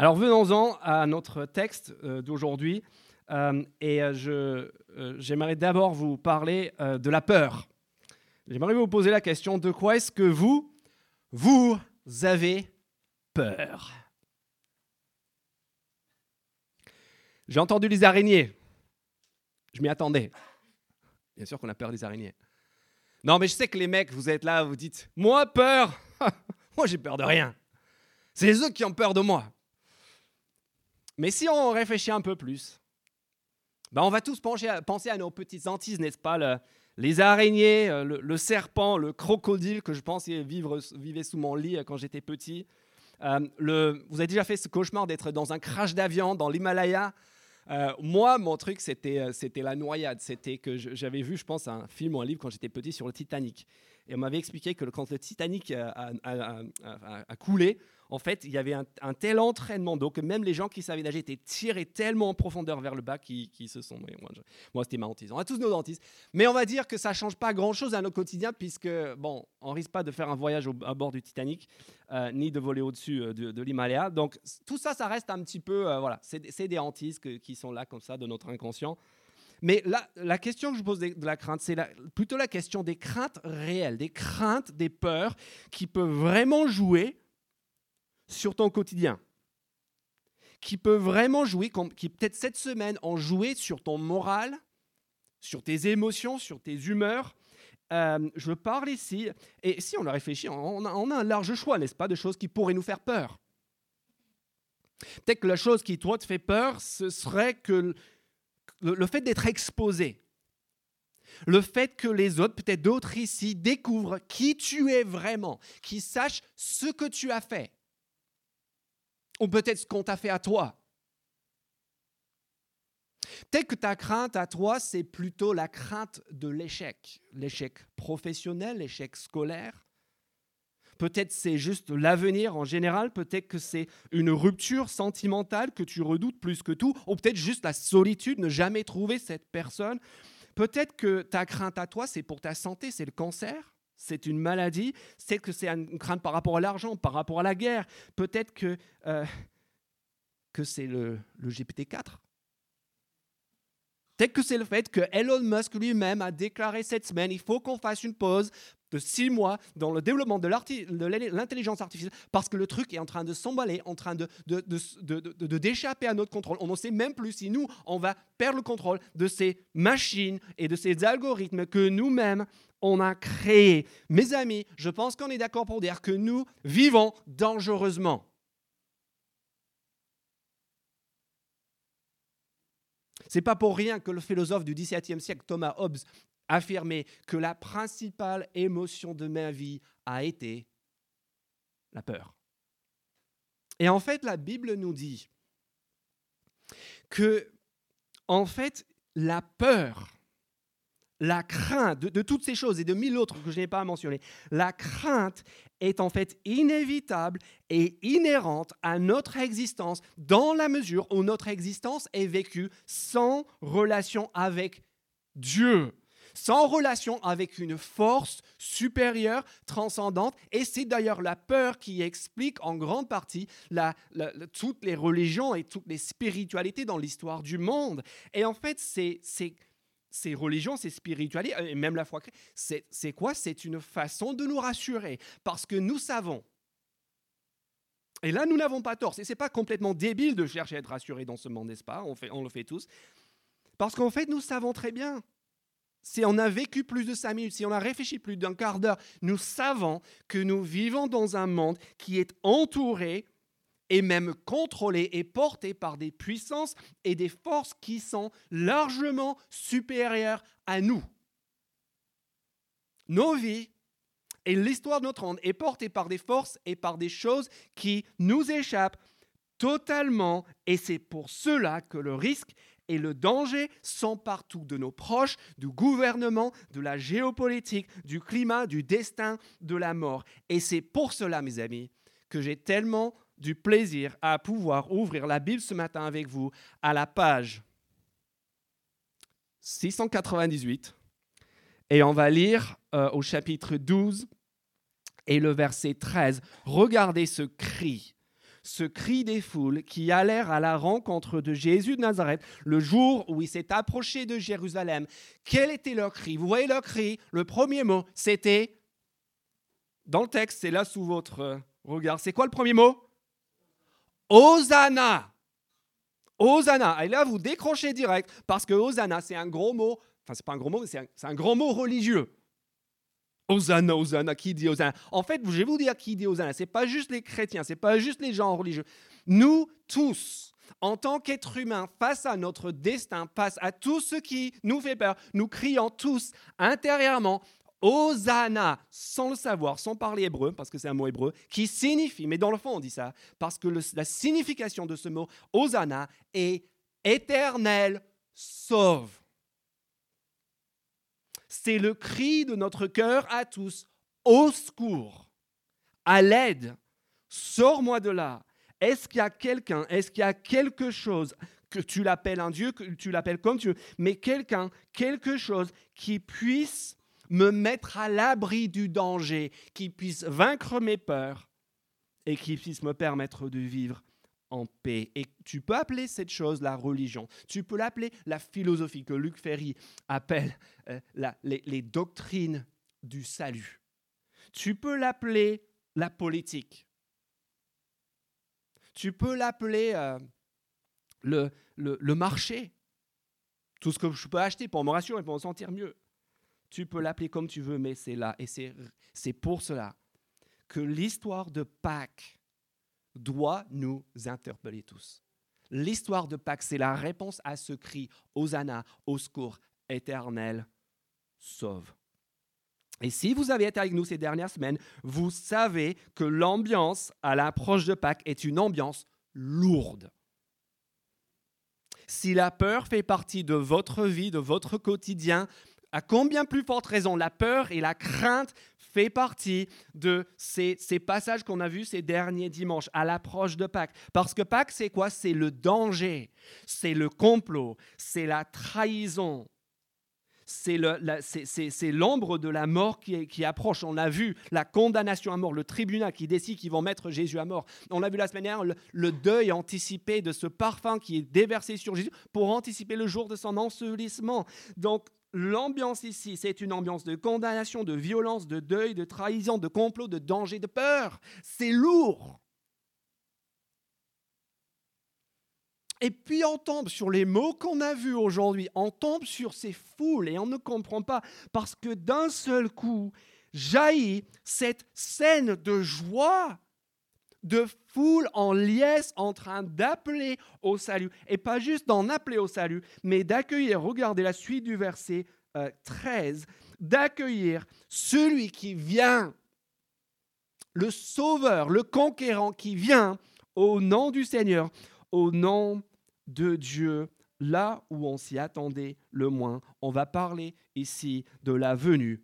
Alors venons-en à notre texte euh, d'aujourd'hui. Euh, et euh, je, j'aimerais d'abord vous parler de la peur. J'aimerais vous poser la question, de quoi est-ce que vous, vous avez peur? J'ai entendu les araignées. Je m'y attendais. Bien sûr qu'on a peur des araignées. Non, mais je sais que les mecs, vous êtes là, vous dites, moi peur Moi j'ai peur de rien. C'est les autres qui ont peur de moi. Mais si on réfléchit un peu plus, ben on va tous penser à, nos petites hantises, n'est-ce pas Les araignées, euh, le, serpent, le crocodile que je pensais vivre, vivait sous mon lit euh, quand j'étais petit. Euh, le, vous avez déjà fait ce cauchemar d'être dans un crash d'avion dans l'Himalaya? Moi, mon truc, c'était, c'était la noyade. C'était que j'avais vu, je pense, un film ou un livre quand j'étais petit sur le Titanic. Et on m'avait expliqué que quand le Titanic a, coulé, en fait, il y avait un, tel entraînement donc même les gens qui savaient nager étaient tirés tellement en profondeur vers le bas qu'ils se sont. Moi, c'était ma hantise. On a tous nos hantises. Mais on va dire que ça ne change pas grand-chose à notre quotidien, puisque, bon, on risque pas de faire un voyage à bord du Titanic, euh, ni de voler au-dessus euh, de, l'Himalaya. Donc, tout ça, ça reste un petit peu. Euh, voilà, c'est des hantises qui sont là, comme ça, de notre inconscient. Mais la, la question que je pose de, la crainte, c'est plutôt la question des craintes réelles, des craintes, des peurs qui peuvent vraiment jouer sur ton quotidien, qui peut vraiment jouer, qui peut-être cette semaine ont joué sur ton moral, sur tes émotions, sur tes humeurs. Euh, je parle ici, et si on a réfléchi, on a, on a un large choix, n'est-ce pas, de choses qui pourraient nous faire peur. Peut-être que la chose qui, toi, te fait peur, ce serait que le fait d'être exposé, le fait que les autres, peut-être d'autres ici, découvrent qui tu es vraiment, qui sachent ce que tu as fait ou peut-être ce qu'on t'a fait à toi. Peut-être que ta crainte à toi, c'est plutôt la crainte de l'échec, l'échec professionnel, l'échec scolaire. Peut-être c'est juste l'avenir en général, peut-être que c'est une rupture sentimentale que tu redoutes plus que tout, ou peut-être juste la solitude, ne jamais trouver cette personne. Peut-être que ta crainte à toi, c'est pour ta santé, c'est le cancer c'est une maladie, c'est que c'est une crainte par rapport à l'argent, par rapport à la guerre, peut-être que, euh, que c'est le, le GPT-4. Peut-être que c'est le fait que Elon Musk lui-même a déclaré cette semaine, il faut qu'on fasse une pause de six mois dans le développement de l'intelligence artificielle parce que le truc est en train de s'emballer, en train de, d'échapper à notre contrôle. On ne sait même plus si nous, on va perdre le contrôle de ces machines et de ces algorithmes que nous-mêmes, on a créé. Mes amis, je pense qu'on est d'accord pour dire que nous vivons dangereusement. C'est pas pour rien que le philosophe du XVIIe siècle, Thomas Hobbes, affirmait que la principale émotion de ma vie a été la peur. Et en fait, la Bible nous dit que, en fait, la peur la crainte de, toutes ces choses et de mille autres que je n'ai pas mentionnées, la crainte est en fait inévitable et inhérente à notre existence dans la mesure où notre existence est vécue sans relation avec Dieu, sans relation avec une force supérieure, transcendante. Et c'est d'ailleurs la peur qui explique en grande partie toutes les religions et toutes les spiritualités dans l'histoire du monde. Et en fait, ces religions, ces spiritualités, et même la foi c'est quoi? C'est une façon de nous rassurer. Parce que nous savons, et là nous n'avons pas tort, ce n'est pas complètement débile de chercher à être rassuré dans ce monde, n'est-ce pas? On le fait tous. Parce qu'en fait, nous savons très bien, si on a vécu plus de cinq minutes, si on a réfléchi plus d'un quart d'heure, nous savons que nous vivons dans un monde qui est entouré et même contrôlé et porté par des puissances et des forces qui sont largement supérieures à nous. Nos vies et l'histoire de notre monde est portée par des forces et par des choses qui nous échappent totalement et c'est pour cela que le risque et le danger sont partout de nos proches, du gouvernement, de la géopolitique, du climat, du destin, de la mort. Et c'est pour cela, mes amis, que j'ai tellement du plaisir à pouvoir ouvrir la Bible ce matin avec vous à la page 698 et on va lire euh, au chapitre 12 et le verset 13. Regardez ce cri, ce cri des foules qui allèrent à la rencontre de Jésus de Nazareth le jour où il s'est approché de Jérusalem. Quel était leur cri? Vous voyez leur cri? Le premier mot, c'était, dans le texte, c'est là sous votre regard, c'est quoi le premier mot? Hosanna Hosanna. Et là, vous décrochez direct, parce que Hosanna, c'est un gros mot, enfin, c'est pas un gros mot, c'est un, un grand mot religieux. Hosanna, Hosanna, qui dit Hosanna? En fait, je vais vous dire qui dit Hosanna. Ce n'est pas juste les chrétiens, ce n'est pas juste les gens religieux. Nous tous, en tant qu'êtres humains, face à notre destin, face à tout ce qui nous fait peur, nous crions tous intérieurement Hosanna, sans le savoir, sans parler hébreu, parce que c'est un mot hébreu, qui signifie, mais dans le fond on dit ça, parce que la signification de ce mot Hosanna est éternel sauve. C'est le cri de notre cœur à tous, au secours, à l'aide, sors-moi de là. Est-ce qu'il y a quelqu'un, est-ce qu'il y a quelque chose que tu l'appelles un Dieu, que tu l'appelles comme tu veux, mais quelqu'un, quelque chose qui puisse me mettre à l'abri du danger, qui puisse vaincre mes peurs et qui puisse me permettre de vivre en paix. Et tu peux appeler cette chose la religion. Tu peux l'appeler la philosophie que Luc Ferry appelle euh, les, doctrines du salut. Tu peux l'appeler la politique. Tu peux l'appeler euh, le, le, marché. Tout ce que je peux acheter pour me rassurer, pour me sentir mieux. Tu peux l'appeler comme tu veux, mais c'est là. Et c'est pour cela que l'histoire de Pâques doit nous interpeller tous. L'histoire de Pâques, c'est la réponse à ce cri Hosanna, au secours éternel, sauve. Et si vous avez été avec nous ces dernières semaines, vous savez que l'ambiance à l'approche de Pâques est une ambiance lourde. Si la peur fait partie de votre vie, de votre quotidien, à combien plus forte raison la peur et la crainte fait partie de ces, passages qu'on a vus ces derniers dimanches à l'approche de Pâques. Parce que Pâques, c'est quoi? C'est le danger, c'est le complot, c'est la trahison, c'est l'ombre de la mort qui, approche. On a vu la condamnation à mort, le tribunal qui décide qu'ils vont mettre Jésus à mort. On a vu la semaine dernière le, le, deuil anticipé de ce parfum qui est déversé sur Jésus pour anticiper le jour de son ensevelissement. Donc L'ambiance ici, c'est une ambiance de condamnation, de violence, de deuil, de trahison, de complot, de danger, de peur. C'est lourd. Et puis on tombe sur les mots qu'on a vus aujourd'hui, on tombe sur ces foules et on ne comprend pas parce que d'un seul coup jaillit cette scène de joie de foule en liesse en train d'appeler au salut. Et pas juste d'en appeler au salut, mais d'accueillir, regardez la suite du verset 13, euh, d'accueillir celui qui vient, le sauveur, le conquérant qui vient au nom du Seigneur, au nom de Dieu, là où on s'y attendait le moins. On va parler ici de la venue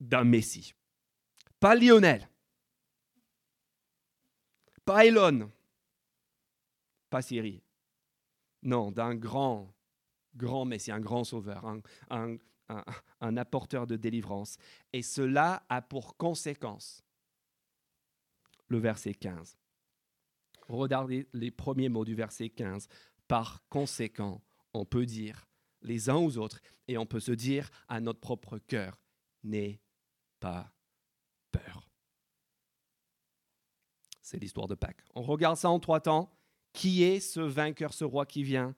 d'un Messie. Pas Lionel, pas Elon, pas Syrie. Non, d'un grand, grand Messie, un grand sauveur, un, un apporteur de délivrance. Et cela a pour conséquence le verset 15. Regardez les premiers mots du verset 15. Par conséquent, on peut dire les uns aux autres et on peut se dire à notre propre cœur, n'aie pas peur c'est l'histoire de Pâques. On regarde ça en trois temps. Qui est ce vainqueur, ce roi qui vient?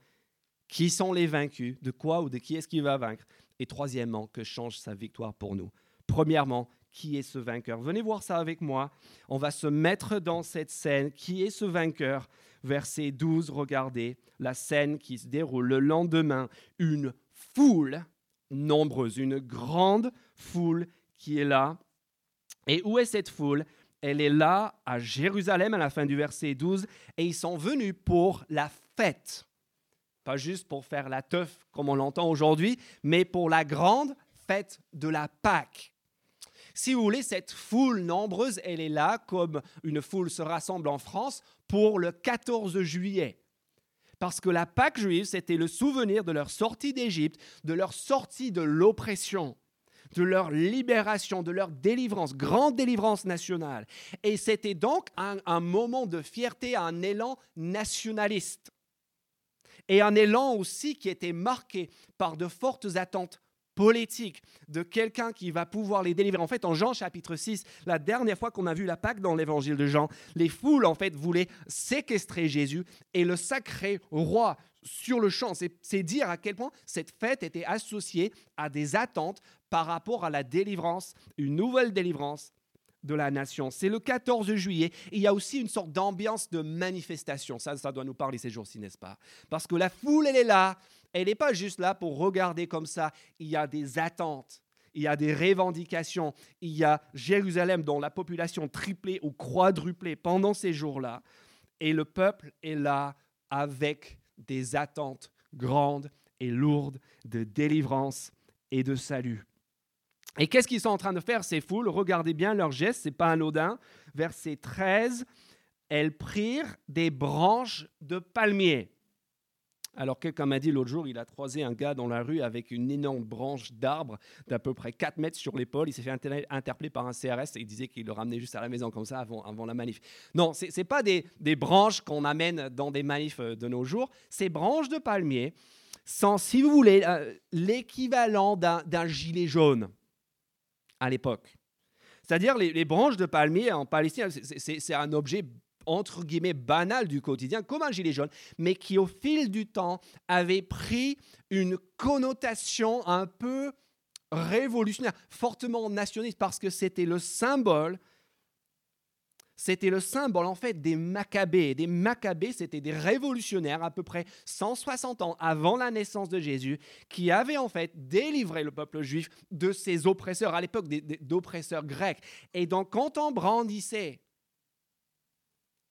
Qui sont les vaincus? De quoi ou de qui est-ce qui va vaincre? Et troisièmement, que change sa victoire pour nous? Premièrement, qui est ce vainqueur? Venez voir ça avec moi. On va se mettre dans cette scène. Qui est ce vainqueur? Verset 12, regardez la scène qui se déroule le lendemain. Une foule nombreuse, une grande foule qui est là. Et où est cette foule? Elle est là à Jérusalem à la fin du verset 12 et ils sont venus pour la fête. Pas juste pour faire la teuf comme on l'entend aujourd'hui, mais pour la grande fête de la Pâque. Si vous voulez, cette foule nombreuse, elle est là comme une foule se rassemble en France pour le 14 juillet. Parce que la Pâque juive, c'était le souvenir de leur sortie d'Égypte, de leur sortie de l'oppression de leur libération, de leur délivrance, grande délivrance nationale. Et c'était donc un, moment de fierté, un élan nationaliste. Et un élan aussi qui était marqué par de fortes attentes politique de quelqu'un qui va pouvoir les délivrer. En fait, en Jean chapitre 6, la dernière fois qu'on a vu la Pâque dans l'évangile de Jean, les foules en fait voulaient séquestrer Jésus et le sacré roi sur le champ. C'est dire à quel point cette fête était associée à des attentes par rapport à la délivrance, une nouvelle délivrance de la nation. C'est le 14 juillet. il y a aussi une sorte d'ambiance de manifestation. Ça, ça doit nous parler ces jours-ci, n'est-ce pas? Parce que la foule, elle est là. Elle n'est pas juste là pour regarder comme ça. Il y a des attentes. Il y a des revendications. Il y a Jérusalem dont la population triplée ou quadruplée pendant ces jours-là. Et le peuple est là avec des attentes grandes et lourdes de délivrance et de salut. Et qu'est-ce qu'ils sont en train de faire, ces foules? Regardez bien leurs gestes, c'est pas anodin. Verset 13, elles prirent des branches de palmier. Alors quelqu'un m'a dit l'autre jour, il a croisé un gars dans la rue avec une énorme branche d'arbre d'à peu près 4 mètres sur l'épaule. Il s'est fait interpeller par un CRS et il disait qu'il le ramenait juste à la maison comme ça avant, avant la manif. Non, ce n'est pas des, des branches qu'on amène dans des manifs euh, de nos jours. Ces branches de palmier sont, si vous voulez, euh, l'équivalent d'un gilet jaune à l'époque. C'est-à-dire les, branches de palmier en Palestine, c'est un objet entre guillemets banal du quotidien, comme un gilet jaune, mais qui au fil du temps avait pris une connotation un peu révolutionnaire, fortement nationaliste, parce que c'était le symbole c'était le symbole en fait des Maccabées. Des Maccabées, c'était des révolutionnaires à peu près 160 ans avant la naissance de Jésus qui avaient en fait délivré le peuple juif de ses oppresseurs, à l'époque d'oppresseurs grecs. Et donc quand on brandissait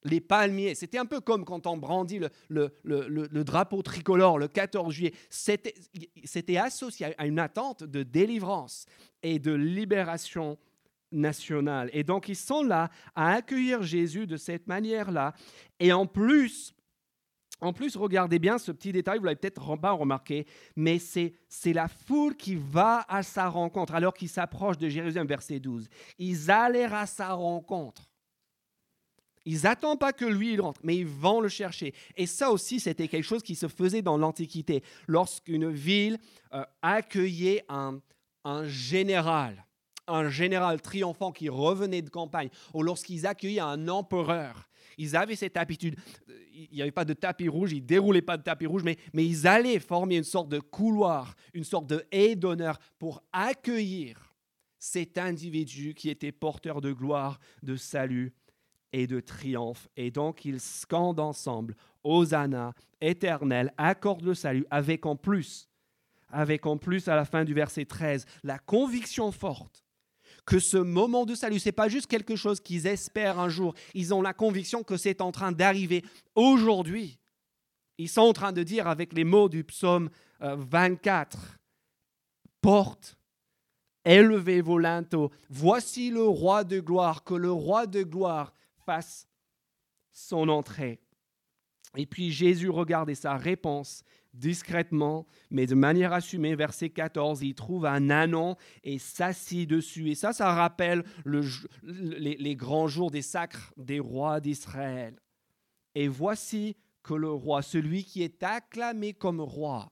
les palmiers. C'était un peu comme quand on brandit le, le, drapeau tricolore le 14 juillet. C'était associé à une attente de délivrance et de libération nationale. Et donc, ils sont là à accueillir Jésus de cette manière-là. Et en plus, en plus, regardez bien ce petit détail, vous l'avez peut-être pas remarqué, mais c'est, c'est la foule qui va à sa rencontre alors qu'ils s'approchent de Jérusalem, verset 12. Ils allèrent à sa rencontre. Ils n'attendent pas que lui il rentre, mais ils vont le chercher. Et ça aussi, c'était quelque chose qui se faisait dans l'Antiquité. Lorsqu'une ville euh, accueillait un, un général, un général triomphant qui revenait de campagne, ou lorsqu'ils accueillaient un empereur, ils avaient cette habitude. Il n'y avait pas de tapis rouge, ils déroulaient pas de tapis rouge, mais, mais ils allaient former une sorte de couloir, une sorte de haie d'honneur pour accueillir cet individu qui était porteur de gloire, de salut et de triomphe. Et donc ils scandent ensemble, Hosanna, éternel, accorde le salut, avec en plus, avec en plus à la fin du verset 13, la conviction forte que ce moment de salut, ce n'est pas juste quelque chose qu'ils espèrent un jour. Ils ont la conviction que c'est en train d'arriver aujourd'hui. Ils sont en train de dire avec les mots du psaume 24, euh, porte, élevez vos linteaux, voici le roi de gloire, que le roi de gloire son entrée. Et puis Jésus regarde sa réponse discrètement, mais de manière assumée. Verset 14, il trouve un anon et s'assit dessus. Et ça, ça rappelle les, grands jours des sacres des rois d'Israël. Et voici que le roi, celui qui est acclamé comme roi,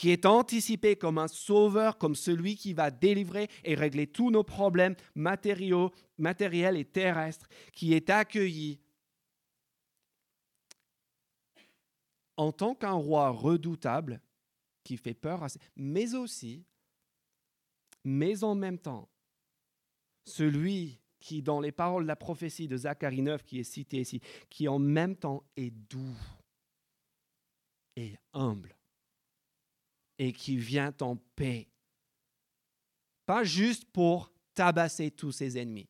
qui est anticipé comme un sauveur, comme celui qui va délivrer et régler tous nos problèmes matériels et terrestres, qui est accueilli en tant qu'un roi redoutable qui fait peur, à... mais aussi, mais en même temps, celui qui, dans les paroles de la prophétie de Zacharie 9 qui est cité ici, qui en même temps est doux et humble et qui vient en paix. Pas juste pour tabasser tous ses ennemis,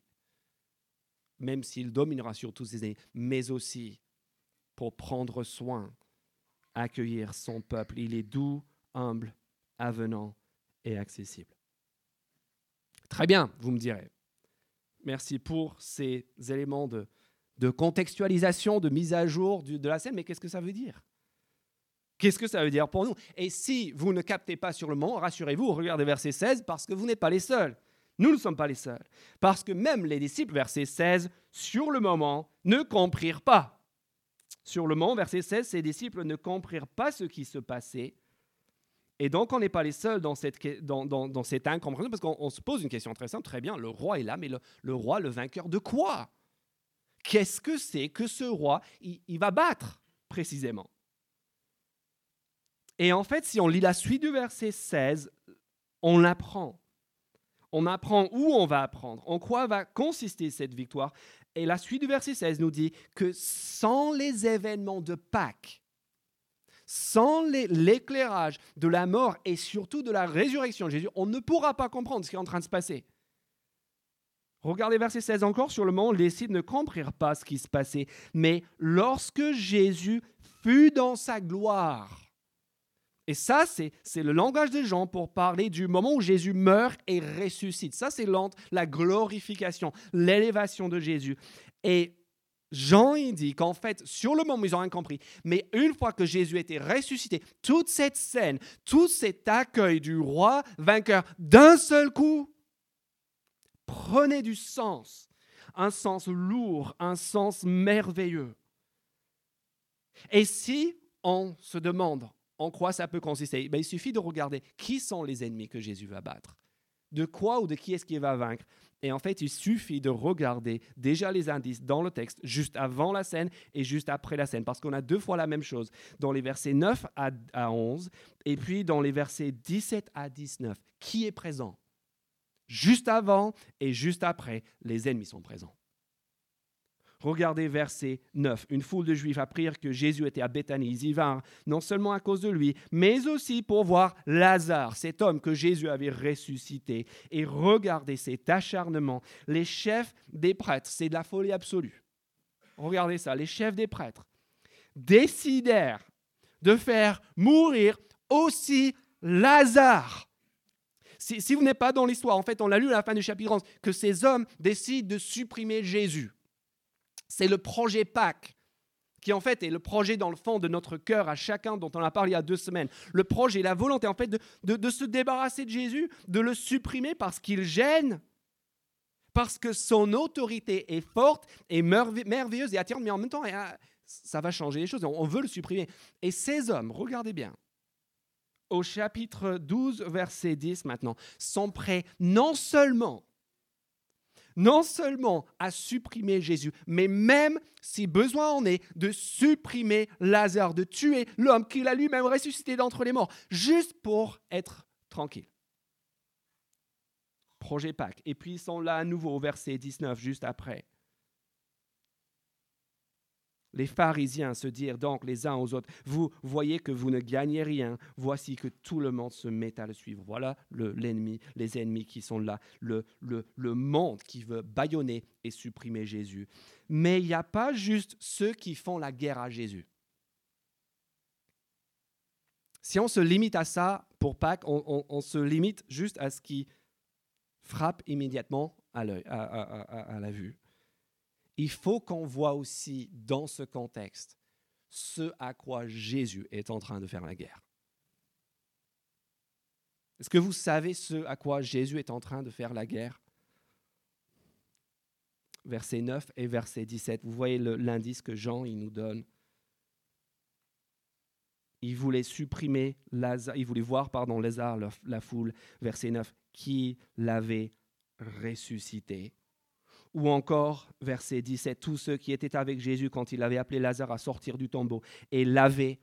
même s'il dominera sur tous ses ennemis, mais aussi pour prendre soin accueillir son peuple. Il est doux, humble, avenant et accessible. Très bien, vous me direz. Merci pour ces éléments de, contextualisation, de mise à jour de la scène, mais qu'est-ce que ça veut dire? Qu'est-ce que ça veut dire pour nous? Et si vous ne captez pas sur le moment, rassurez-vous, regardez verset 16, parce que vous n'êtes pas les seuls. Nous ne sommes pas les seuls. Parce que même les disciples, verset 16, sur le moment, ne comprirent pas. Sur le moment, verset 16, ces disciples ne comprirent pas ce qui se passait. Et donc, on n'est pas les seuls dans cette, dans, dans, cette incompréhension, parce qu'on se pose une question très simple. Très bien, le roi est là, mais le, roi, le vainqueur de quoi? Qu'est-ce que c'est que ce roi, il, va battre précisément Et en fait, si on lit la suite du verset 16, on l'apprend. On apprend où on va apprendre, en quoi va consister cette victoire. Et la suite du verset 16 nous dit que sans les événements de Pâques, sans l'éclairage de la mort et surtout de la résurrection de Jésus, on ne pourra pas comprendre ce qui est en train de se passer. Regardez verset 16 encore, sur le moment, les disciples ne comprirent pas ce qui se passait. Mais lorsque Jésus fut dans sa gloire, et ça, c'est le langage des gens pour parler du moment où Jésus meurt et ressuscite. Ça, c'est la glorification, l'élévation de Jésus. Et Jean, il dit qu'en fait, sur le moment, ils ont rien compris. Mais une fois que Jésus était ressuscité, toute cette scène, tout cet accueil du roi vainqueur d'un seul coup, prenait du sens. Un sens lourd, un sens merveilleux. Et si on se demande en quoi ça peut consister ben, Il suffit de regarder qui sont les ennemis que Jésus va battre. De quoi ou de qui est-ce qu'il va vaincre Et en fait, il suffit de regarder déjà les indices dans le texte, juste avant la scène et juste après la scène, parce qu'on a deux fois la même chose, dans les versets 9 à, à 11, et puis dans les versets 17 à 19. Qui est présent? Juste avant et juste après, les ennemis sont présents. Regardez verset 9. Une foule de Juifs apprirent que Jésus était à Béthanie. Ils y vinrent non seulement à cause de lui, mais aussi pour voir Lazare, cet homme que Jésus avait ressuscité. Et regardez cet acharnement. Les chefs des prêtres, c'est de la folie absolue. Regardez ça, les chefs des prêtres décidèrent de faire mourir aussi Lazare. Si, si vous n'êtes pas dans l'histoire, en fait, on l'a lu à la fin du chapitre 11, que ces hommes décident de supprimer Jésus. C'est le projet Pâques qui en fait est le projet dans le fond de notre cœur à chacun dont on a parlé il y a deux semaines. Le projet, la volonté en fait de, de, se débarrasser de Jésus, de le supprimer parce qu'il gêne, parce que son autorité est forte et merveilleuse et attirante, mais en même temps, ça va changer les choses. On veut le supprimer. Et ces hommes, regardez bien, au chapitre 12, verset 10 maintenant, sont prêts non seulement non seulement à supprimer Jésus, mais même, si besoin en est, de supprimer Lazare, de tuer l'homme qu'il a lui-même ressuscité d'entre les morts, juste pour être tranquille. Projet Pâques. Et puis ils sont là à nouveau au verset 19, juste après. Les pharisiens se dirent donc les uns aux autres, vous voyez que vous ne gagnez rien, voici que tout le monde se met à le suivre. Voilà l'ennemi, les ennemis qui sont là, le, monde qui veut bâillonner et supprimer Jésus. Mais il n'y a pas juste ceux qui font la guerre à Jésus. Si on se limite à ça pour Pâques, on, se limite juste à ce qui frappe immédiatement à, à, à la vue il faut qu'on voit aussi dans ce contexte ce à quoi Jésus est en train de faire la guerre. Est-ce que vous savez ce à quoi Jésus est en train de faire la guerre? Verset 9 et verset 17, vous voyez l'indice que Jean il nous donne. Il voulait supprimer Lazare, il voulait voir pardon Lazare, la foule, verset 9, qui l'avait ressuscité? Ou encore, verset 17, tous ceux qui étaient avec Jésus quand il avait appelé Lazare à sortir du tombeau et l'avaient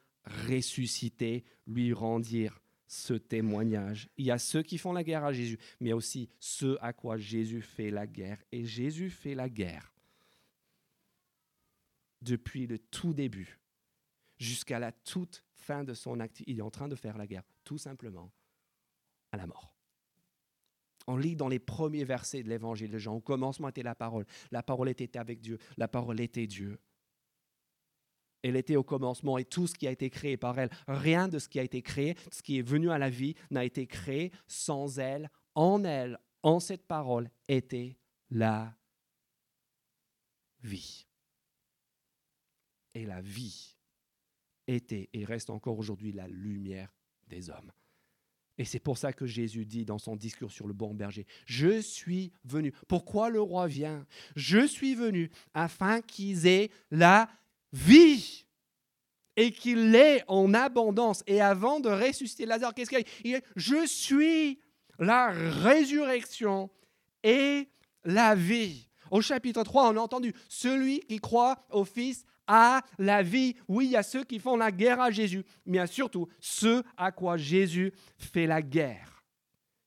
ressuscité, lui rendirent ce témoignage. Il y a ceux qui font la guerre à Jésus, mais aussi ceux à quoi Jésus fait la guerre. Et Jésus fait la guerre depuis le tout début jusqu'à la toute fin de son acte. Il est en train de faire la guerre, tout simplement, à la mort. On lit dans les premiers versets de l'évangile de Jean, au commencement était la parole. La parole était avec Dieu. La parole était Dieu. Elle était au commencement et tout ce qui a été créé par elle, rien de ce qui a été créé, ce qui est venu à la vie, n'a été créé sans elle. En elle, en cette parole, était la vie. Et la vie été et reste encore aujourd'hui la lumière des hommes. Et c'est pour ça que Jésus dit dans son discours sur le bon berger, je suis venu. Pourquoi le roi vient? Je suis venu afin qu'ils aient la vie et qu'il l'ait en abondance. Et avant de ressusciter Lazare, qu'est-ce qu'il dit Je suis la résurrection et la vie. Au chapitre 3, on a entendu, celui qui croit au Fils a la vie. Oui, il y a ceux qui font la guerre à Jésus, mais surtout ceux à quoi Jésus fait la guerre.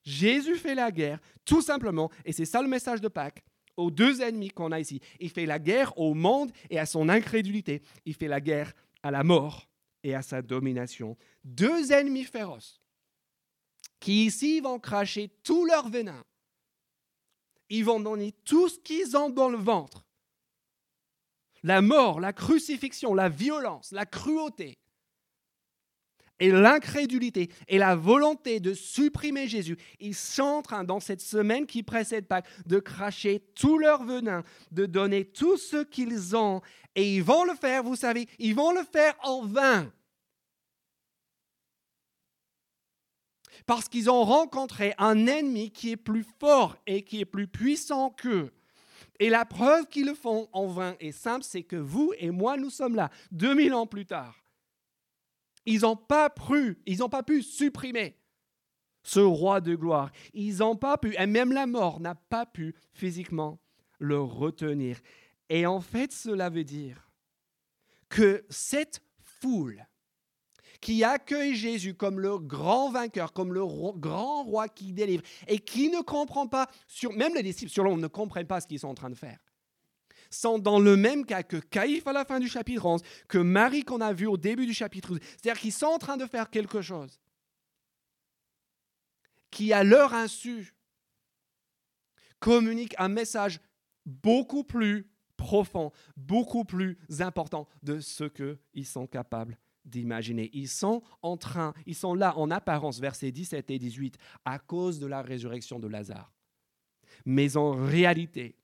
Jésus fait la guerre, tout simplement, et c'est ça le message de Pâques, aux deux ennemis qu'on a ici. Il fait la guerre au monde et à son incrédulité. Il fait la guerre à la mort et à sa domination. Deux ennemis féroces qui ici vont cracher tout leur venin. Ils vont donner tout ce qu'ils ont dans le ventre. La mort, la crucifixion, la violence, la cruauté et l'incrédulité et la volonté de supprimer Jésus, ils sont en train, dans cette semaine qui précède Pâques, de cracher tout leur venin, de donner tout ce qu'ils ont. Et ils vont le faire, vous savez, ils vont le faire en vain. Parce qu'ils ont rencontré un ennemi qui est plus fort et qui est plus puissant qu'eux. Et la preuve qu'ils le font en vain est simple, c'est que vous et moi, nous sommes là, 2000 ans plus tard. Ils n'ont pas pu, ils n'ont pas pu supprimer ce roi de gloire. Ils n'ont pas pu, et même la mort n'a pas pu physiquement le retenir. Et en fait, cela veut dire que cette foule qui accueille Jésus comme le grand vainqueur, comme le grand roi qui délivre, et qui ne comprend pas, même les disciples sur l'ombre ne comprennent pas ce qu'ils sont en train de faire sont dans le même cas que Caïphe à la fin du chapitre 11, que Marie qu'on a vu au début du chapitre 12. C'est-à-dire qu'ils sont en train de faire quelque chose qui, à leur insu, communique un message beaucoup plus profond, beaucoup plus important de ce qu'ils sont capables d'imaginer. Ils sont en train, ils sont là en apparence, versets 17 et 18, à cause de la résurrection de Lazare. Mais en réalité,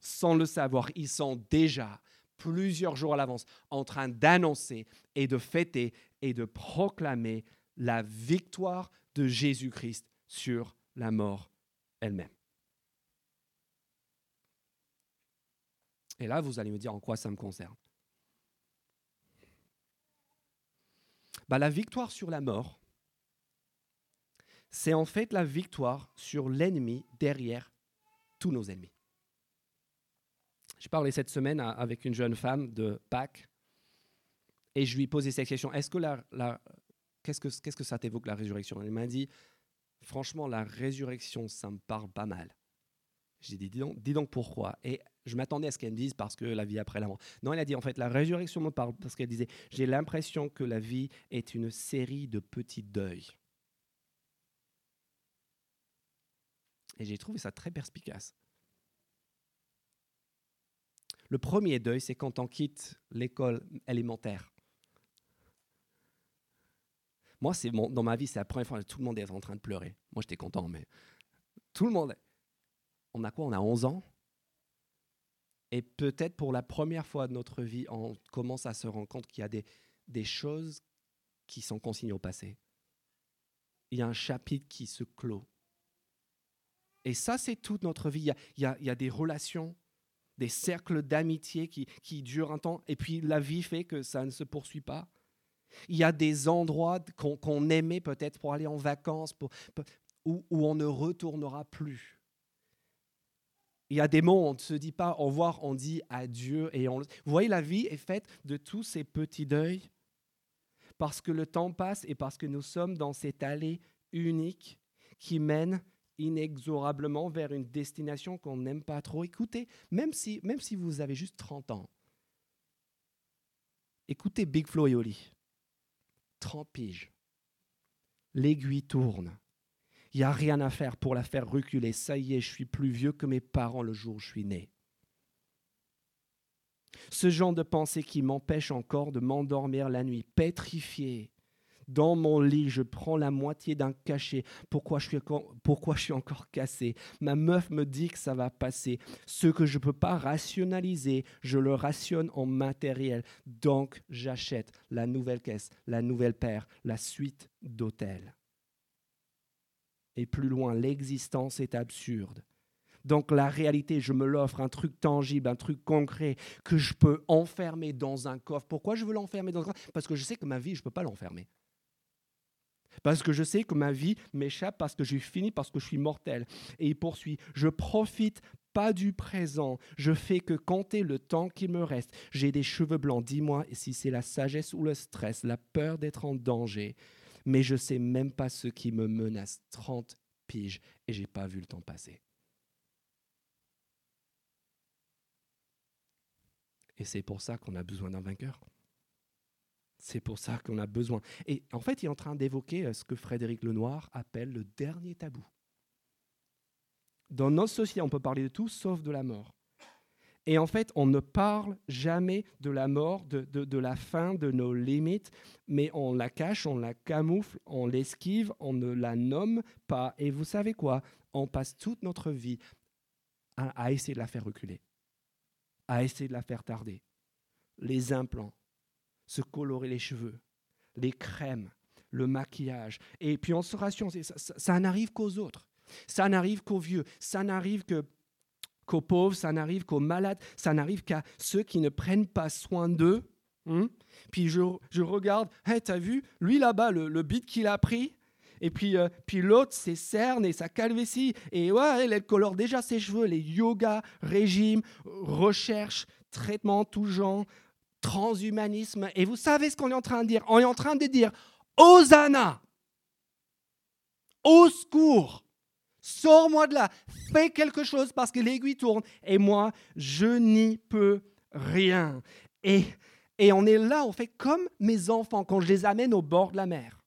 sans le savoir, ils sont déjà plusieurs jours à l'avance en train d'annoncer et de fêter et de proclamer la victoire de Jésus-Christ sur la mort elle-même. Et là, vous allez me dire en quoi ça me concerne. Bah, la victoire sur la mort, c'est en fait la victoire sur l'ennemi derrière tous nos ennemis. Je parlais cette semaine avec une jeune femme de Pâques et je lui posais cette question est-ce que la, qu'est-ce que qu'est-ce que ça t'évoque la résurrection? Elle m'a dit franchement la résurrection ça me parle pas mal. J'ai dit dis donc, pourquoi? Je m'attendais à ce qu'elle me dise parce que la vie après la mort. Non, elle a dit en fait la résurrection me parle parce qu'elle disait j'ai l'impression que la vie est une série de petits deuils. Et j'ai trouvé ça très perspicace. Le premier deuil, c'est quand on quitte l'école élémentaire. Moi, c'est dans ma vie, c'est la première fois que tout le monde est en train de pleurer. Moi, j'étais content, mais tout le monde. On a quoi? On a 11 ans? Et peut-être pour la première fois de notre vie, on commence à se rendre compte qu'il y a des, choses qui sont consignées au passé. Il y a un chapitre qui se clôt. Et ça, c'est toute notre vie. Il y a, des relations des cercles d'amitié qui, durent un temps, et puis la vie fait que ça ne se poursuit pas. Il y a des endroits qu'on aimait peut-être pour aller en vacances, où, on ne retournera plus. Il y a des mots, on ne se dit pas au revoir, on dit adieu. Et on... Vous voyez, la vie est faite de tous ces petits deuils, parce que le temps passe et parce que nous sommes dans cette allée unique qui mène inexorablement vers une destination qu'on n'aime pas trop. Écoutez, même si, même si vous avez juste 30 ans, écoutez Big Flo et Oli. 30 piges. L'aiguille tourne. Il n'y a rien à faire pour la faire reculer. Ça y est, je suis plus vieux que mes parents le jour où je suis né. Ce genre de pensée qui m'empêche encore de m'endormir la nuit, pétrifié Dans mon lit, je prends la moitié d'un cachet. Pourquoi je, suis pourquoi je suis encore cassé? Ma meuf me dit que ça va passer. Ce que je ne peux pas rationaliser, je le rationne en matériel. Donc, j'achète la nouvelle caisse, la nouvelle paire, la suite d'hôtels. Et plus loin, l'existence est absurde. Donc la réalité, je me l'offre, un truc tangible, un truc concret que je peux enfermer dans un coffre. Pourquoi je veux l'enfermer dans un coffre? Parce que je sais que ma vie, je ne peux pas l'enfermer. Parce que je sais que ma vie m'échappe, parce que suis fini, parce que je suis mortel. Et il poursuit, je profite pas du présent, je fais que compter le temps qui me reste. J'ai des cheveux blancs, dis-moi si c'est la sagesse ou le stress, la peur d'être en danger. Mais je sais même pas ce qui me menace. 30 piges et j'ai pas vu le temps passer. Et c'est pour ça qu'on a besoin d'un vainqueur. C'est pour ça qu'on a besoin. Et en fait, il est en train d'évoquer euh, ce que Frédéric Lenoir appelle le dernier tabou. Dans notre société, on peut parler de tout sauf de la mort. Et en fait, on ne parle jamais de la mort, de, de, la fin, de nos limites, mais on la cache, on la camoufle, on l'esquive, on ne la nomme pas. Et vous savez quoi? On passe toute notre vie à essayer de la faire reculer à essayer de la faire tarder. Les implants, se colorer les cheveux, les crèmes, le maquillage. Et puis on se rassure, ça, ça, n'arrive qu'aux autres. Ça n'arrive qu'aux vieux. Ça n'arrive que qu'aux pauvres, ça n'arrive qu'aux malades, ça n'arrive qu'à ceux qui ne prennent pas soin d'eux. Hein. Puis je, je regarde, hey, t'as vu, lui là-bas, le, le beat qu'il a pris, et puis, euh, puis l'autre, ses cernes et sa calvétie. Et ouais, elle, colore déjà ses cheveux. Les yoga, régime, recherche, traitement, tout genre, transhumanisme. Et vous savez ce qu'on est en train de dire? On est en train de dire Hosanna Au secours Sors-moi de là, fais quelque chose parce que l'aiguille tourne et moi, je n'y peux rien. Et, et on est là, on fait comme mes enfants quand je les amène au bord de la mer.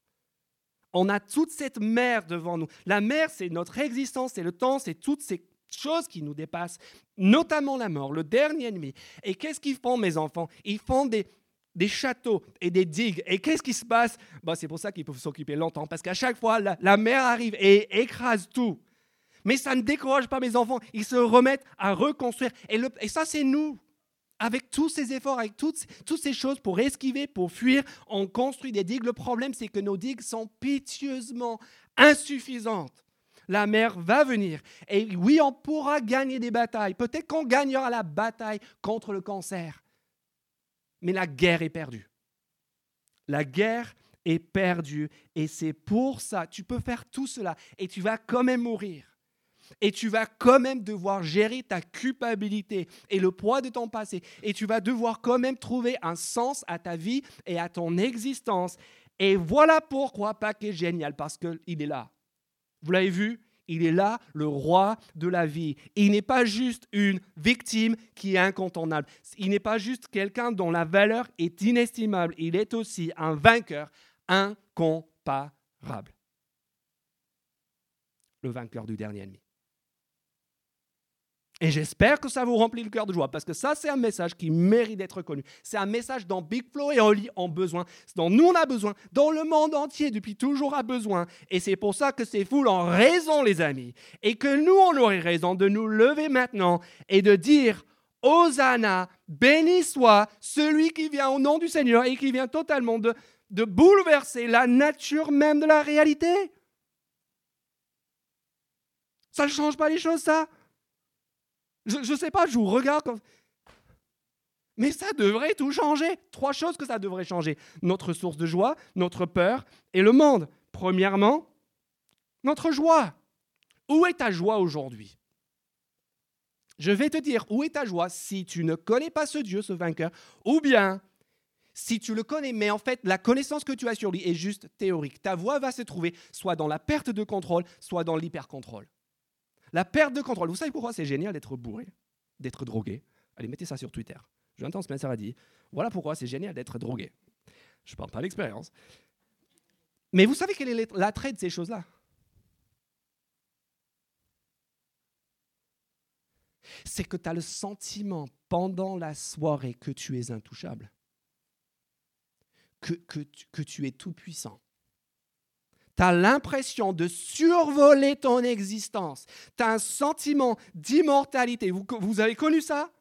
On a toute cette mer devant nous. La mer, c'est notre existence, c'est le temps, c'est toutes ces choses qui nous dépassent, notamment la mort, le dernier ennemi. Et qu'est-ce qu'ils font, mes enfants? Ils font des, des châteaux et des digues. Et qu'est-ce qui se passe? Bah, C'est pour ça qu'ils peuvent s'occuper longtemps, parce qu'à chaque fois, la, mer arrive et écrase tout. Mais ça ne décourage pas mes enfants. Ils se remettent à reconstruire. Et, ça, c'est nous. Avec tous ces efforts, avec toutes, ces choses pour esquiver, pour fuir, on construit des digues. Le problème, c'est que nos digues sont piteusement insuffisantes. La mer va venir. Et oui, on pourra gagner des batailles. Peut-être qu'on gagnera la bataille contre le cancer. Mais la guerre est perdue. La guerre est perdue. Et c'est pour ça, tu peux faire tout cela et tu vas quand même mourir. Et tu vas quand même devoir gérer ta culpabilité et le poids de ton passé. Et tu vas devoir quand même trouver un sens à ta vie et à ton existence. Et voilà pourquoi Pâques est génial, parce qu'il est là. Vous l'avez vu il est là, le roi de la vie. Il n'est pas juste une victime qui est incontournable. Il n'est pas juste quelqu'un dont la valeur est inestimable. Il est aussi un vainqueur incomparable. Le vainqueur du dernier ennemi. Et j'espère que ça vous remplit le cœur de joie, parce que ça, c'est un message qui mérite d'être connu. C'est un message dont Big Flow et Oli ont besoin, dont nous on a besoin, dont le monde entier depuis toujours a besoin. Et c'est pour ça que ces foules ont raison, les amis. Et que nous, on aurait raison de nous lever maintenant et de dire Hosanna, béni soit celui qui vient au nom du Seigneur et qui vient totalement de, de bouleverser la nature même de la réalité. Ça ne change pas les choses, ça je ne sais pas, je vous regarde comme... Mais ça devrait tout changer. Trois choses que ça devrait changer. Notre source de joie, notre peur et le monde. Premièrement, notre joie. Où est ta joie aujourd'hui? Je vais te dire où est ta joie si tu ne connais pas ce Dieu, ce vainqueur, ou bien si tu le connais, mais en fait la connaissance que tu as sur lui est juste théorique. Ta voix va se trouver soit dans la perte de contrôle, soit dans l'hyper-contrôle. La perte de contrôle. Vous savez pourquoi c'est génial d'être bourré, d'être drogué? Allez, mettez ça sur Twitter. J'entends Spencer a dit voilà pourquoi c'est génial d'être drogué. Je parle pas d'expérience. Mais vous savez quel est l'attrait de ces choses-là? C'est que tu as le sentiment pendant la soirée que tu es intouchable, que, tu es tout puissant, Tu as l'impression de survoler ton existence. Tu as un sentiment d'immortalité. Vous, avez connu ça?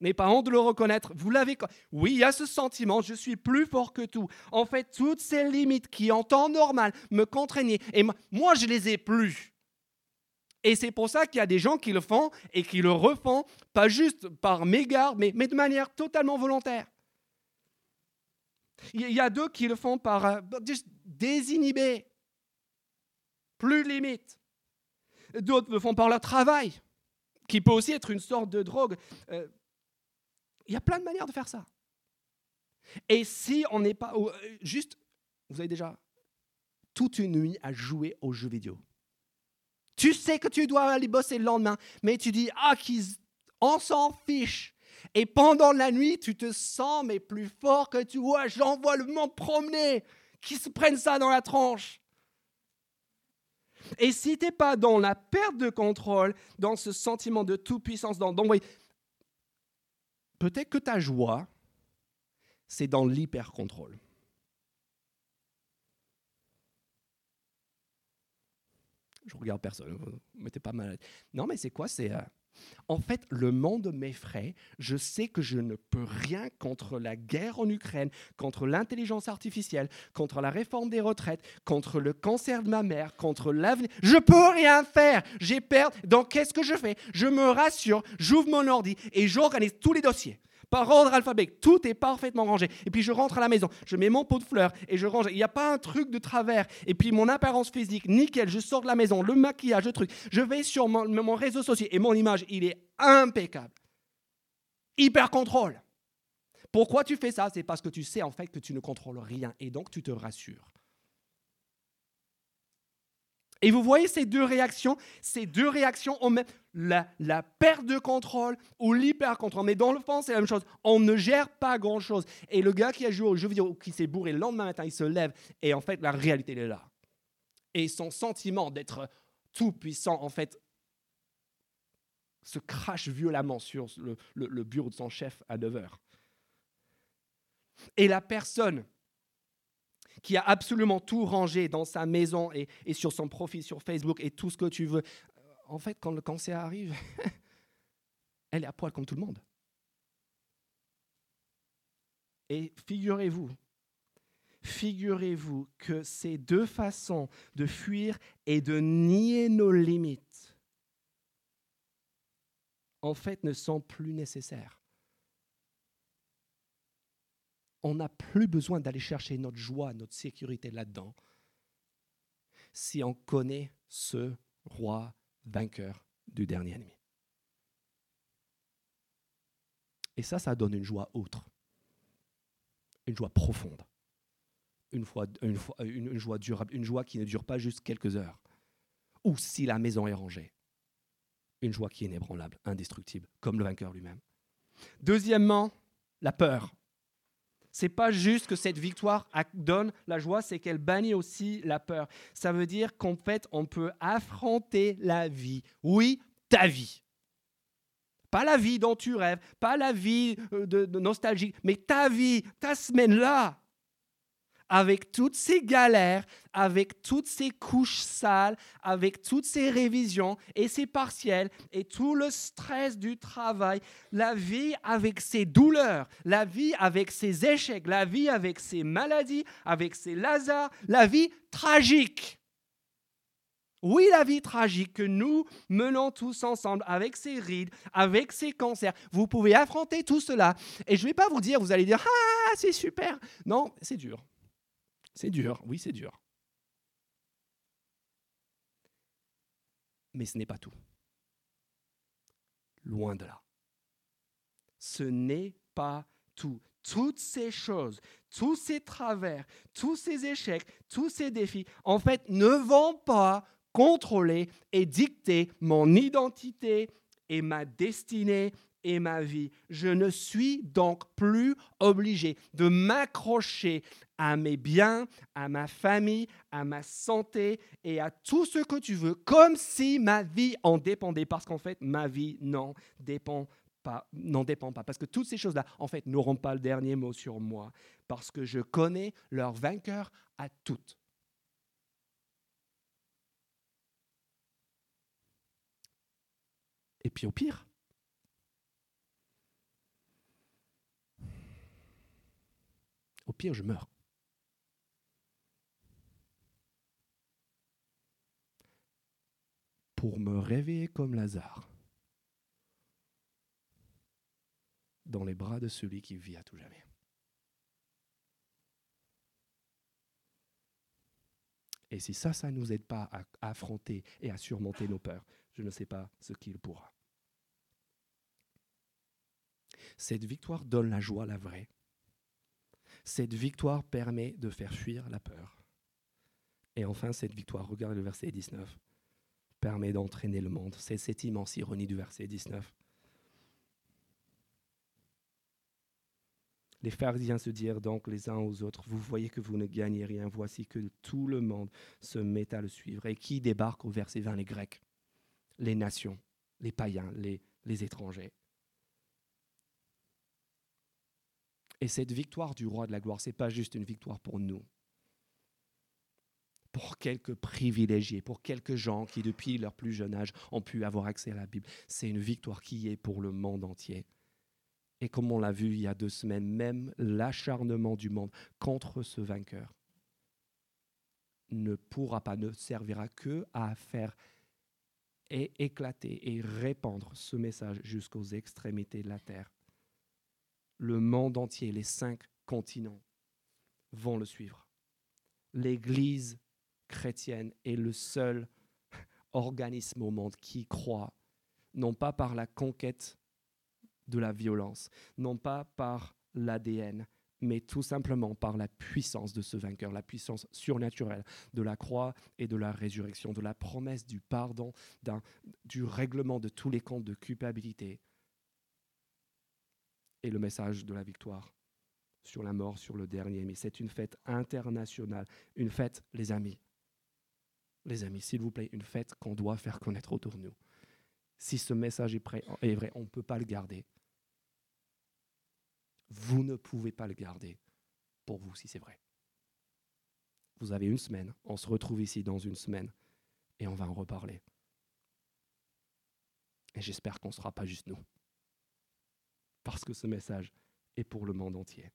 N'est pas honte de le reconnaître. Vous l'avez. Oui, il y a ce sentiment. Je suis plus fort que tout. En fait, toutes ces limites qui, en temps normal, me contraignaient, et moi, je les ai plus. Et c'est pour ça qu'il y a des gens qui le font et qui le refont, pas juste par mégarde, mais de manière totalement volontaire. Il y a deux qui le font par euh, désinhibé, plus limite. D'autres le font par leur travail, qui peut aussi être une sorte de drogue. Euh, il y a plein de manières de faire ça. Et si on n'est pas euh, juste, vous avez déjà toute une nuit à jouer aux jeux vidéo. Tu sais que tu dois aller bosser le lendemain, mais tu dis ah on s'en fiche. Et pendant la nuit, tu te sens mais plus fort que tu vois. J'envoie le monde promener, qui se prennent ça dans la tranche. Et si tu n'es pas dans la perte de contrôle, dans ce sentiment de toute-puissance, dans, peut-être que ta joie, c'est dans l'hyper-contrôle. Je regarde personne, vous mettez pas mal. Non, mais c'est quoi? C'est euh, en fait, le monde m'effraie. Je sais que je ne peux rien contre la guerre en Ukraine, contre l'intelligence artificielle, contre la réforme des retraites, contre le cancer de ma mère, contre l'avenir. Je peux rien faire. J'ai peur. Donc, qu'est-ce que je fais? Je me rassure, j'ouvre mon ordi et j'organise tous les dossiers par ordre alphabétique. Tout est parfaitement rangé. Et puis je rentre à la maison, je mets mon pot de fleurs et je range. Il n'y a pas un truc de travers. Et puis mon apparence physique, nickel. Je sors de la maison, le maquillage, le truc. Je vais sur mon, mon réseau social et mon image, il est impeccable. Hyper contrôle. Pourquoi tu fais ça? C'est parce que tu sais en fait que tu ne contrôles rien et donc tu te rassures. Et vous voyez ces deux réactions, ces deux réactions ont même la, la perte de contrôle ou l'hyper-contrôle. Mais dans le fond, c'est la même chose. On ne gère pas grand-chose. Et le gars qui a joué au jeu vidéo, qui s'est bourré le lendemain matin, il se lève et en fait, la réalité, elle est là. Et son sentiment d'être tout puissant, en fait, se crache violemment sur le, le bureau de son chef à 9 heures. Et la personne qui a absolument tout rangé dans sa maison et, sur son profil sur Facebook et tout ce que tu veux, en fait, quand le cancer arrive, elle est à poil comme tout le monde. Et figurez-vous, figurez-vous que ces deux façons de fuir et de nier nos limites, en fait, ne sont plus nécessaires on n'a plus besoin d'aller chercher notre joie, notre sécurité là-dedans, si on connaît ce roi vainqueur du dernier ennemi. Et ça, ça donne une joie autre, une joie profonde, une, joie durable, une joie qui ne dure pas juste quelques heures, ou si la maison est rangée, une joie qui est inébranlable, indestructible, comme le vainqueur lui-même. Deuxièmement, la peur c'est pas juste que cette victoire donne la joie, c'est qu'elle bannit aussi la peur. Ça veut dire qu'en fait, on peut affronter la vie. Oui, ta vie. Pas la vie dont tu rêves, pas la vie euh, de, de nostalgie, mais ta vie, ta semaine là avec toutes ces galères, avec toutes ces couches sales, avec toutes ces révisions et ces partiels et tout le stress du travail, la vie avec ses douleurs, la vie avec ses échecs, la vie avec ses maladies, avec ses lazars, la vie tragique. Oui, la vie tragique que nous menons tous ensemble avec ses rides, avec ses cancers. Vous pouvez affronter tout cela. Et je ne vais pas vous dire, vous allez dire, ah, c'est super. Non, c'est dur. C'est dur, oui, c'est dur. Mais ce n'est pas tout. Loin de là. Ce n'est pas tout. Toutes ces choses, tous ces travers, tous ces échecs, tous ces défis, en fait, ne vont pas contrôler et dicter mon identité et ma destinée est ma vie. Je ne suis donc plus obligé de m'accrocher à mes biens, à ma famille, à ma santé et à tout ce que tu veux, comme si ma vie en dépendait, parce qu'en fait, ma vie n'en dépend pas, n'en dépend pas, parce que toutes ces choses-là, en fait, n'auront pas le dernier mot sur moi, parce que je connais leur vainqueur à toutes. Et puis au pire, au pire, je meurs. Pour me réveiller comme Lazare dans les bras de celui qui vit à tout jamais. Et si ça, ça ne nous aide pas à affronter et à surmonter nos peurs, je ne sais pas ce qu'il pourra. Cette victoire donne la joie, la vraie. Cette victoire permet de faire fuir la peur. Et enfin, cette victoire, regardez le verset 19, permet d'entraîner le monde. C'est cette immense ironie du verset 19. Les pharisiens se dirent donc les uns aux autres, vous voyez que vous ne gagnez rien, voici que tout le monde se met à le suivre. Et qui débarque au verset 20 Les Grecs, les nations, les païens, les, les étrangers. Et cette victoire du roi de la gloire, ce n'est pas juste une victoire pour nous, pour quelques privilégiés, pour quelques gens qui, depuis leur plus jeune âge, ont pu avoir accès à la Bible. C'est une victoire qui est pour le monde entier. Et comme on l'a vu il y a deux semaines, même l'acharnement du monde contre ce vainqueur ne pourra pas, ne servira que faire éclater et répandre ce message jusqu'aux extrémités de la terre. Le monde entier, les cinq continents vont le suivre. L'Église chrétienne est le seul organisme au monde qui croit, non pas par la conquête de la violence, non pas par l'ADN, mais tout simplement par la puissance de ce vainqueur, la puissance surnaturelle de la croix et de la résurrection, de la promesse du pardon, du règlement de tous les comptes de culpabilité et le message de la victoire sur la mort, sur le dernier. Mais c'est une fête internationale, une fête, les amis. Les amis, s'il vous plaît, une fête qu'on doit faire connaître autour de nous. Si ce message est, est vrai, on ne peut pas le garder. Vous ne pouvez pas le garder pour vous si c'est vrai. Vous avez une semaine, on se retrouve ici dans une semaine et on va en reparler. Et j'espère qu'on ne sera pas juste nous. Parce que ce message est pour le monde entier.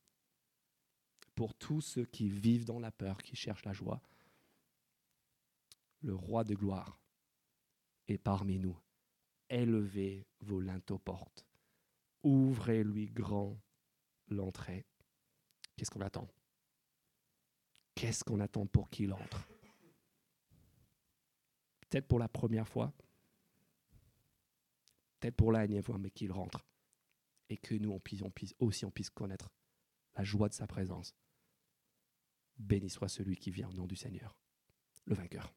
Pour tous ceux qui vivent dans la peur, qui cherchent la joie. Le roi de gloire est parmi nous. Élevez vos linteaux portes. Ouvrez-lui grand l'entrée. Qu'est-ce qu'on attend? Qu'est-ce qu'on attend pour qu'il entre? Peut-être pour la première fois, peut-être pour la dernière fois, mais qu'il rentre. Et que nous, aussi on puisse connaître la joie de sa présence. Béni soit celui qui vient au nom du Seigneur, le vainqueur.